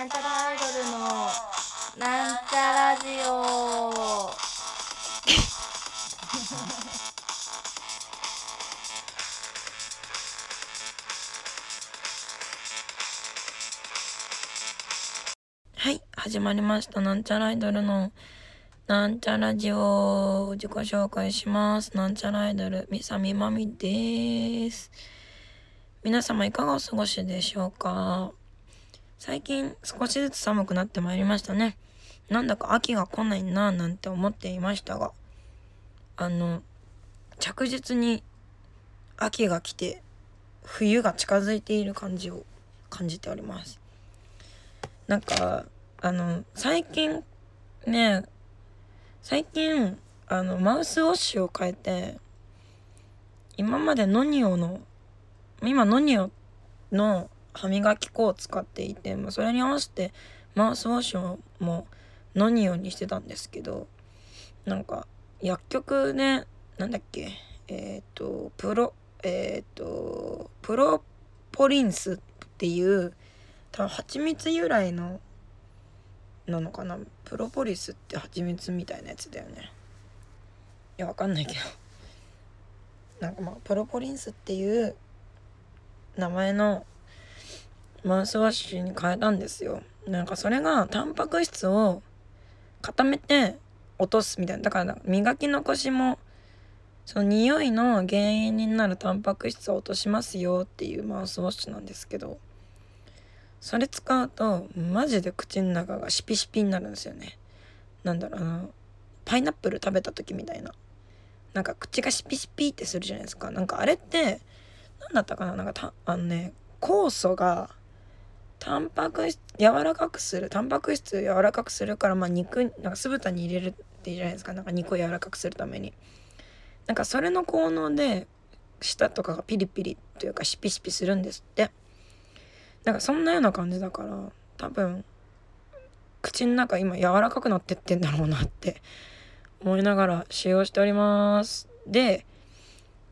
なんちゃらアイドルのなんちゃラジオはい、始まりました。なんちゃらアイドルのなんちゃラジオ自己紹介します。なんちゃらアイドル、みさみまみです。皆様いかがお過ごしでしょうか？最近少しずつ寒くなってまいりましたね。なんだか秋が来ないなぁなんて思っていましたが、あの、着実に秋が来て冬が近づいている感じを感じております。なんか、あの、最近ね、最近、あの、マウスウォッシュを変えて、今までノニオの、今ノニオの歯磨き粉を使っていて、まあそれに合わせてマウスウォッシュもノニオにしてたんですけど、なんか、薬局ね、なんだっけ、えっ、と、プロ、えっ、と、プロポリンスっていう、多分蜂蜜由来のなのかな？プロポリスって蜂蜜みたいなやつだよね。いやわかんないけど。なんかまあプロポリンスっていう名前のマウスワッシュに変えたんですよ。なんかそれがタンパク質を固めて落とすみたいな。だから磨き残しもその匂いの原因になるタンパク質を落としますよっていうマウスウォッシュなんですけどそれ使うとマジで口の中がシピシピになるんですよね。なんだろうなパイナップル食べた時みたいな。なんか口がシピシピってするじゃないですか。なんかあれって何だったかな。なんかたあのね酵素がタンパク質柔らかくするタンパク質を柔らかくするからまあ肉なんか酢豚に入れるっていいじゃないですか。なんか肉を柔らかくするために。なんかそれの効能で舌とかがピリピリというかシピシピするんですって。なんかそんなような感じだから多分口の中今柔らかくなってってんだろうなって思いながら使用しております。で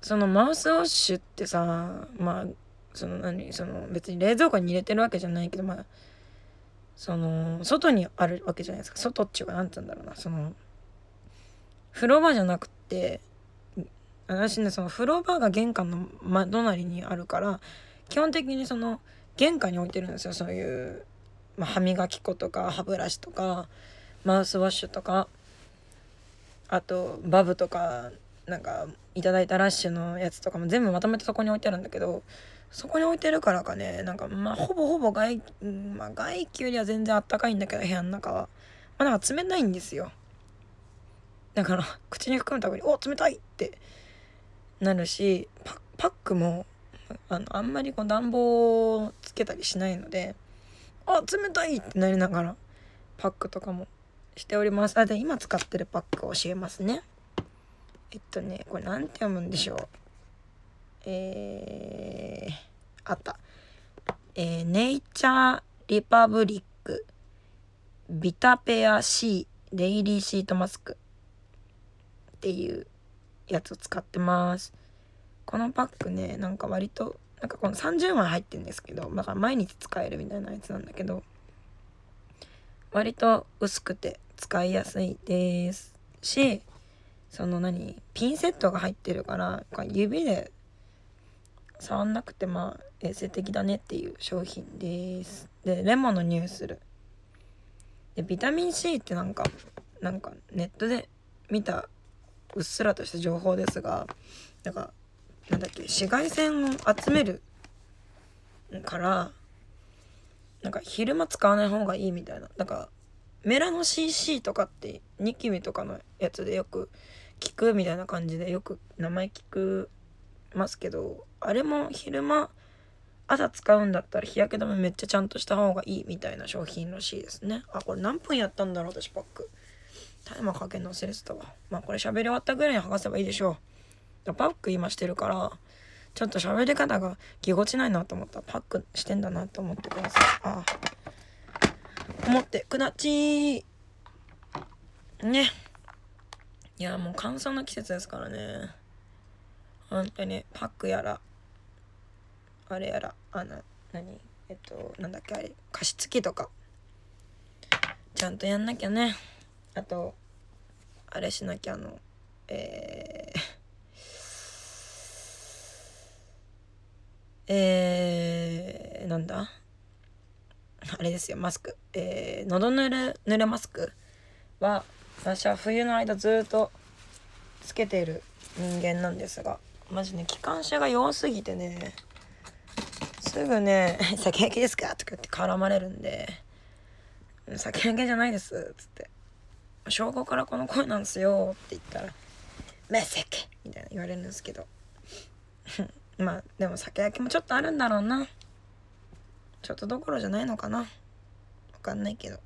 そのマウスウォッシュってさまあその何その別に冷蔵庫に入れてるわけじゃないけどまあその外にあるわけじゃないですか。外っていうか何て言うんだろうな。その風呂場じゃなくて私ねその風呂場が玄関の窓なりにあるから基本的にその玄関に置いてるんですよ。そういう、まあ、歯磨き粉とか歯ブラシとかマウスワッシュとかあとバブとかなんかいただいたラッシュのやつとかも全部まとめてそこに置いてあるんだけどそこに置いてるからかねなんかまあほぼほぼ外,、まあ、外気よりは全然あったかいんだけど部屋の中は。まあなんか冷たいんですよ。だから口に含むたびに「お冷たい!」ってなるしパックもあのあんまりこう暖房をつけたりしないのであ冷たいってなりながらパックとかもしております。あで今使ってるパックを教えますね。えっとねこれ何て読むんでしょう。えー、あった。えー、ネイチャーリパブリックビタペア C デイリーシートマスクっていうやつを使ってます。このパックねなんか割となんかこの30枚入ってるんですけどだから毎日使えるみたいなやつなんだけど割と薄くて使いやすいです。しその何？ピンセットが入ってるから指で触んなくてまあ衛生的だねっていう商品です。でレモンの匂いする。でビタミン C ってなんかなんかネットで見たうっすらとした情報ですがなんかなんだっけ紫外線を集めるからなんか昼間使わない方がいいみたいな。なんかメラノ CC とかってニキビとかのやつでよく聞くみたいな感じでよく名前聞くますけどあれも昼間朝使うんだったら日焼け止めめっちゃちゃんとした方がいいみたいな商品らしいですね。あこれ何分やったんだろう私パック。タイマーかけの忘れてたわ。まあこれ喋り終わったぐらいに剥がせばいいでしょう。パック今してるからちょっと喋り方がぎこちないなと思った。らパックしてんだなと思ってください。ああ思ってくだちね。いやもう乾燥の季節ですからね。本当にパックやらあれやらあの何？えっとなんだっけあれ？加湿器とかちゃんとやんなきゃね。あとあれしなきゃあのえー、えー、なんだ？あれですよマスク。えー、喉ぬれ濡れマスクは私は冬の間ずっとつけている人間なんですがマジね気管支が弱すぎてねすぐね「酒焼けですか?」とか言って絡まれるんで「酒焼けじゃないです」っつって「小5からこの声なんですよ」って言ったら「めっせけ!」みたいな言われるんですけど まあでも酒焼けもちょっとあるんだろうなちょっとどころじゃないのかなわかんないけど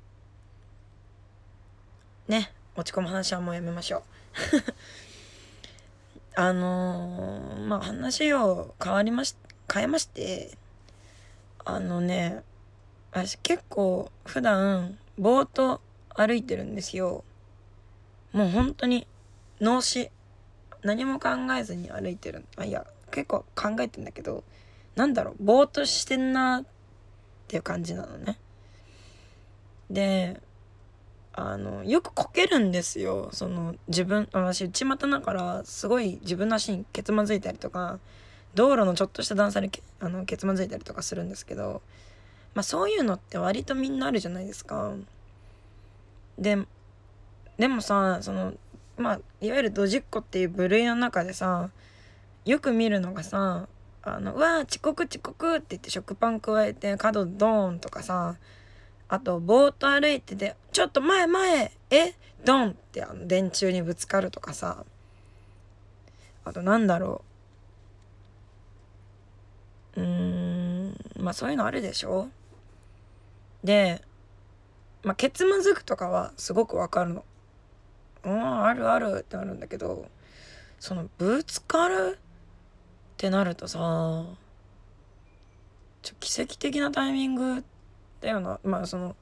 ね落ち込む話はもうやめましょう。あのー、まあ話を変わりまし変えましてあのね私結構普段ぼーっと歩いてるんですよ。もう本当に脳死何も考えずに歩いてる。あいや結構考えてんだけどなんだろうぼーっとしてんなっていう感じなのね。であのよくこけるんですよその自分私内股だからすごい自分の足にけつまずいたりとか道路のちょっとした段差でけあのけつまずいたりとかするんですけどまあそういうのって割とみんなあるじゃないですか。ででもさそのまあいわゆるドジっ子っていう部類の中でさよく見るのがさ「あのうわ遅刻遅刻」って言って食パン加えて角ドーンとかさあとぼーっと歩いてて「ちょっと前前え？ドン!」ってあの電柱にぶつかるとかさあとなんだろううんまあそういうのあるでしょ？でまあケツまずくとかはすごくわかるの。うんあるあるってなるんだけどそのぶつかるってなるとさちょ奇跡的なタイミングだよなまあその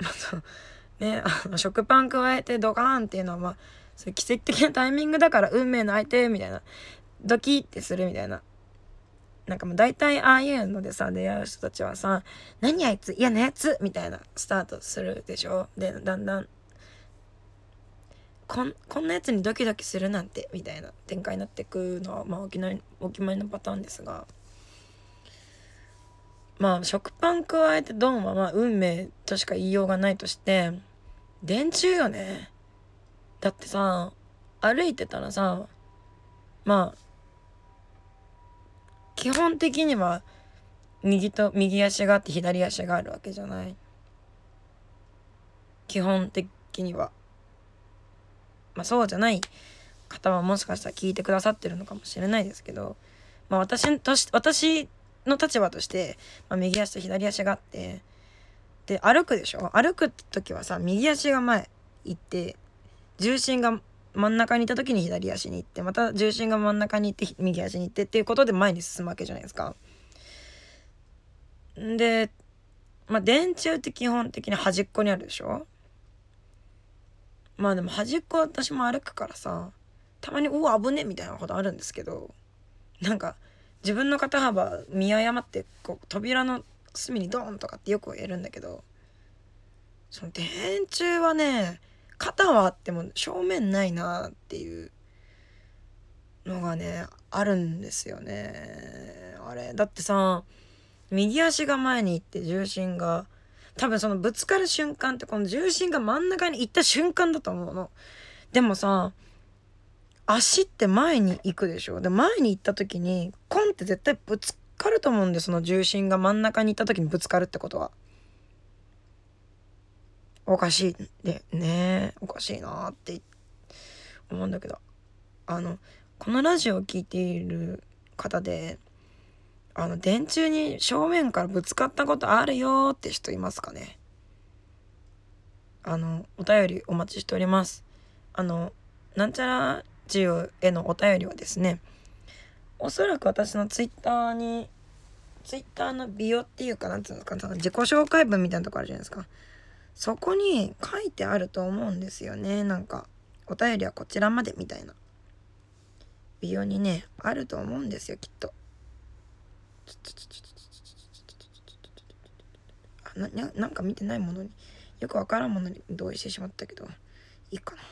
ねあの食パン加えてドカーンっていうのはまあそれ奇跡的なタイミングだから運命の相手みたいなドキってするみたいな。なんかもう大体ああいうのでさ出会う人たちはさ「何あいつ嫌なやつ」みたいなスタートするでしょ？でだんだんこんこんなやつにドキドキするなんてみたいな展開になってくのはまあお決まりのパターンですが。まあ食パン加えてドンはまあ運命としか言いようがないとして電柱よね。だってさ歩いてたらさまあ基本的には右と右足があって左足があるわけじゃない。基本的には。まあそうじゃない方はもしかしたら聞いてくださってるのかもしれないですけどまあ私とし私の立場として、まあ、右足と左足があってで歩くでしょ？歩く時はさ右足が前行って重心が真ん中にいた時に左足に行ってまた重心が真ん中に行って右足に行ってっていうことで前に進むわけじゃないですか。でまあ電柱って基本的に端っこにあるでしょ？まあでも端っこ私も歩くからさたまに「うわ危ね」みたいなことあるんですけどなんか自分の肩幅見誤ってこう扉の隅にドーンとかってよくやるんだけどその電柱はね肩はあっても正面ないなっていうのがねあるんですよね。あれ。だってさ右足が前に行って重心が多分そのぶつかる瞬間ってこの重心が真ん中に行った瞬間だと思うの。でもさ足って前に行くでしょ？で前に行った時にコンって絶対ぶつかると思うんでその重心が真ん中に行った時にぶつかるってことは。おかしいでねおかしいなって思うんだけど。あのこのラジオを聴いている方であの電柱に正面からぶつかったことあるよって人いますかね？あのお便りお待ちしております。あのなんちゃらジオへのお便りはですねおそらく私のツイッターにツイッターの美容っていうかなんていうのかな自己紹介文みたいなとこあるじゃないですか。そこに書いてあると思うんですよね。なんかお便りはこちらまでみたいな。美容にねあると思うんですよきっと。あななんか見てないものによくわからんものに同意してしまったけどいいかな。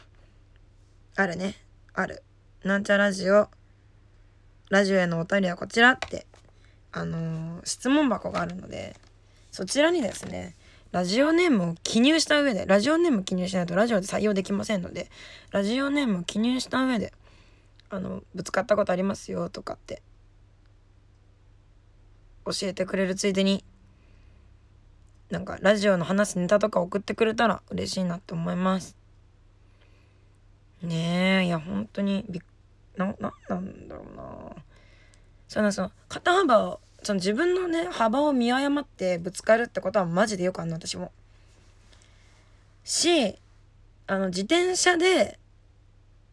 あるね。ある。なんちゃラジオラジオへのお便りはこちらってあのー質問箱があるのでそちらにですねラジオネームを記入した上でラジオネーム記入しないとラジオで採用できませんのでラジオネームを記入した上であのぶつかったことありますよとかって教えてくれるついでになんかラジオの話すネタとか送ってくれたら嬉しいなって思います。ねえいや本当にびっななんなんだろうな。そのその肩幅をその自分のね幅を見誤ってぶつかるってことはマジでよくあるの私も。しあの自転車で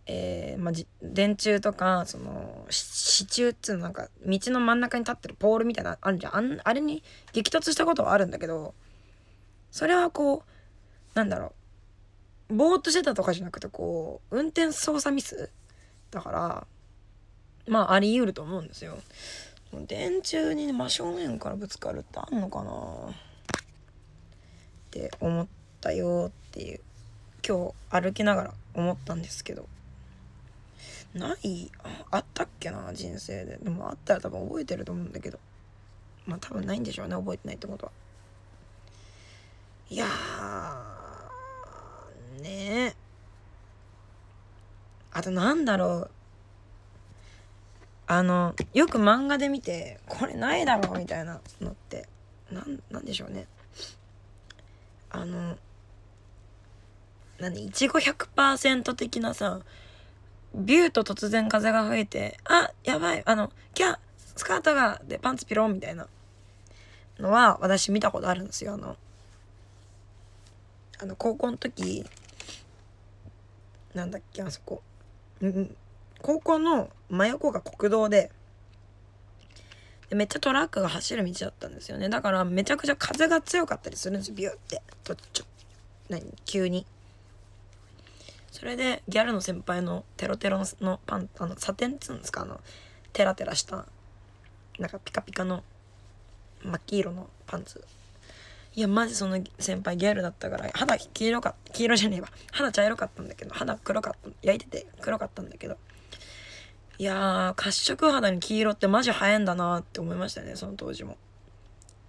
えーまあ、じ電柱とかその支柱っつうのなんか道の真ん中に立ってるポールみたいなあるじゃん。あんあれに激突したことはあるんだけどそれはこうなんだろう。ぼーっとしてたとかじゃなくてこう運転操作ミスだからまああり得ると思うんですよ。電柱に真正面からぶつかるってあんのかな？って思ったよっていう今日歩きながら思ったんですけど。ない？あったっけな？人生で。でもあったら多分覚えてると思うんだけど。まあ多分ないんでしょうね。覚えてないってことは。いやー。ね。あとなんだろう。あのよく漫画で見てこれないだろうみたいなのってなんなんでしょうね。あの何いちご100%的なさビューと突然風が吹いてあやばいあのキャスカートがでパンツピロンみたいなのは私見たことあるんですよ。あのあの高校の時なんだっけあそこ。うん高校の真横が国道ででめっちゃトラックが走る道だったんですよね。だからめちゃくちゃ風が強かったりするんですビューって。とちょ何？急に。それでギャルの先輩のテロテロのパンあのサテンっつうんですか？あのテラテラしたなんかピカピカの真っ黄色のパンツ。いやマジその先輩ギャルだったから肌黄色か黄色じゃねえわ。肌茶色かったんだけど肌黒かった焼いてて黒かったんだけど。いやー褐色肌に黄色ってマジ映えんだなって思いましたねその当時も。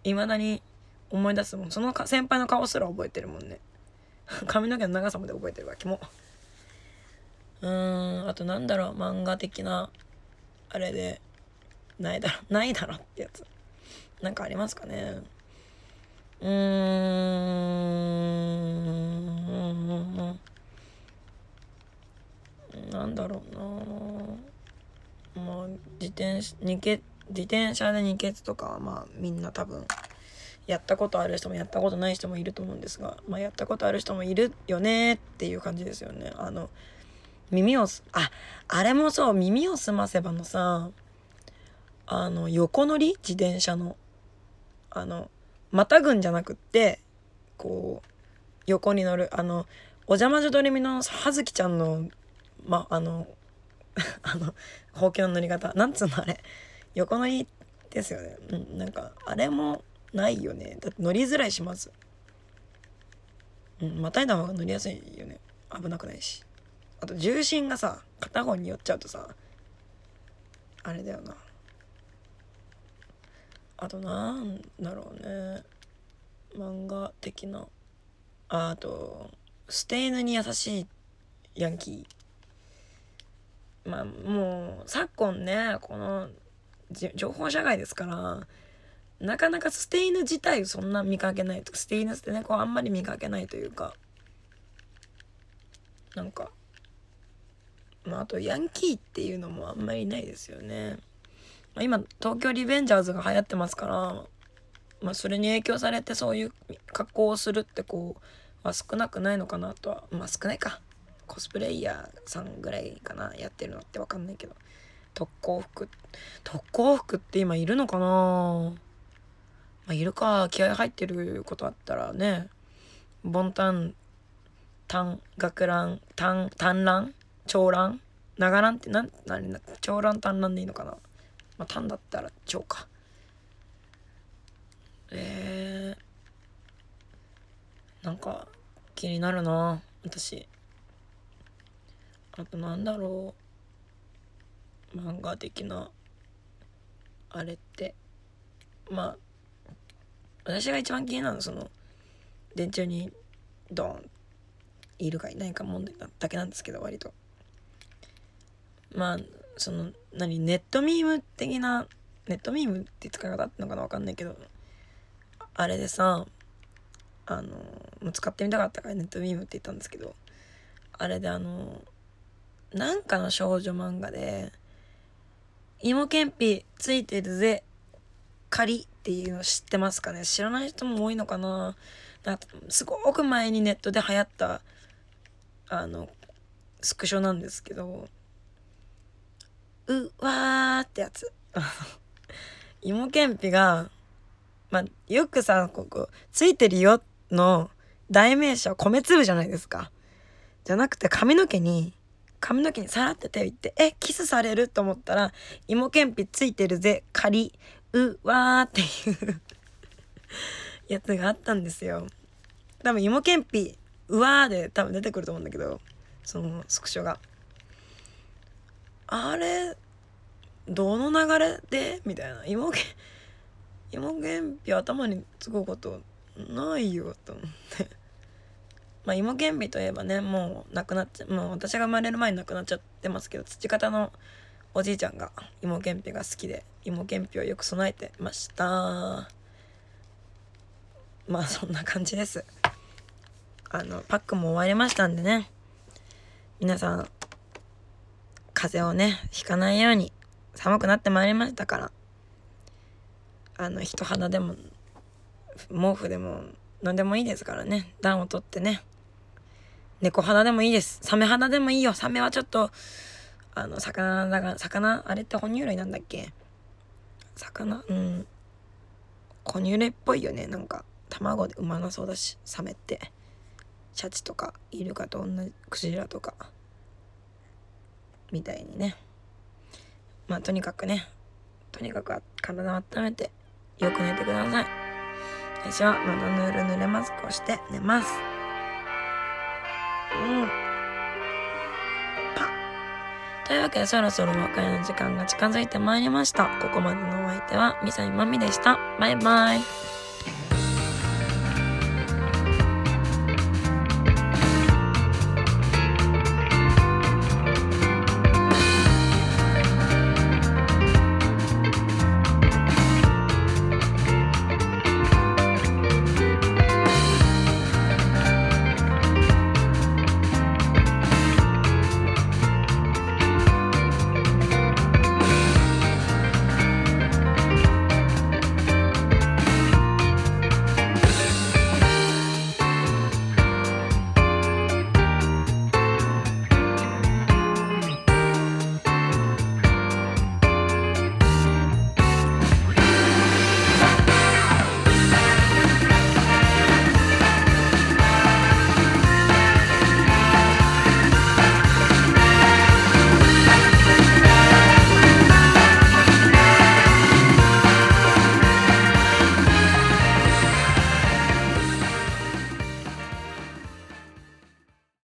未だに思い出すもん。その先輩の顔すら覚えてるもんね。髪の毛の長さまで覚えてるわけもうーんあとなんだろう漫画的なあれでないだろないだろってやつ。なんかありますかね。うーん。なんだろうな。まあ自転車二血自転車で二血とかはまあみんな多分やったことある人もやったことない人もいると思うんですが、まあ、やったことある人もいるよねっていう感じですよね。あの耳をすああれもそう耳をすませばのさあの横乗り？自転車の。あのまたぐんじゃなくってこう横に乗るあのお邪魔女ドレミの葉月ちゃんのまあの あのほうきの乗り方。なんつうのあれ。横乗りですよね。うんなんかあれもないよね。だって乗りづらいしまず。うんまたいだ方が乗りやすいよね。危なくないし。あと重心がさ片方に寄っちゃうとさあれだよな。あとなんだろうね。漫画的な。ああと捨て犬に優しいヤンキー。まあもう昨今ねこの情報社会ですからなかなか捨て犬自体そんな見かけないと捨て犬捨て猫あんまり見かけないというか。なんかまああとヤンキーっていうのもあんまりないですよね、まあ、今東京リベンジャーズが流行ってますからまあそれに影響されてそういう格好をするってこうは少なくないのかなとはまあ少ないか。コスプレイヤーさんぐらいかなやってるのって分かんないけど。特攻服。特攻服って今いるのかな？まあいるか。気合入ってることあったらね。ボンタン単学ラン単単乱？長乱？長乱ってなん何な長乱単乱でいいのかな？まあ単だったら長か。えー、なんか気になるな私。あとなんだろう。漫画的なあれって。まあ私が一番気になるのはその電柱にドーン。いるかいないか問題だけなんですけど割と。まあその何ネットミーム的なネットミームって使い方あったのかなわかんないけどあれでさあのもう使ってみたかったからネットミームって言ったんですけどあれであのなんかの少女漫画で芋けんぴついてるぜ仮っていうの知ってますかね？知らない人も多いのかな？なんかすごく前にネットで流行ったあのスクショなんですけどうわーってやつ。芋けんぴがまよくさここついてるよの代名詞は米粒じゃないですか。じゃなくて髪の毛に髪の毛にさらって手をいってえキスされると思ったら芋けんぴついてるぜ仮うわーっていう やつがあったんですよ。多分芋けんぴうわーで多分出てくると思うんだけどそのスクショが。あれどの流れで？みたいな。芋け芋けんぴ頭につくことないよと思って。まあ芋けんぴといえばねもう亡くなっちゃもう私が生まれる前に亡くなっちゃってますけど土方のおじいちゃんが芋けんぴが好きで芋けんぴをよく備えてました。まあそんな感じです。あのパックも終わりましたんでね。皆さん風邪をねひかないように寒くなってまいりましたから。あの人肌でも毛布でも何でもいいですからね。暖を取ってね。猫肌でもいいです。サメ肌でもいいよ。サメはちょっとあの魚だが魚あれって哺乳類なんだっけ？魚？うん。哺乳類っぽいよね。なんか卵で産まなそうだしサメって。シャチとかイルカと同じクジラとか。みたいにね。まあとにかくね。とにかく体を温めてよく寝てください。私はまだぬるぬるマスクをして寝ます。うん。パというわけでそろそろお別れの時間が近づいてまいりました。ここまでのお相手はみさみまみでした。バイバイ。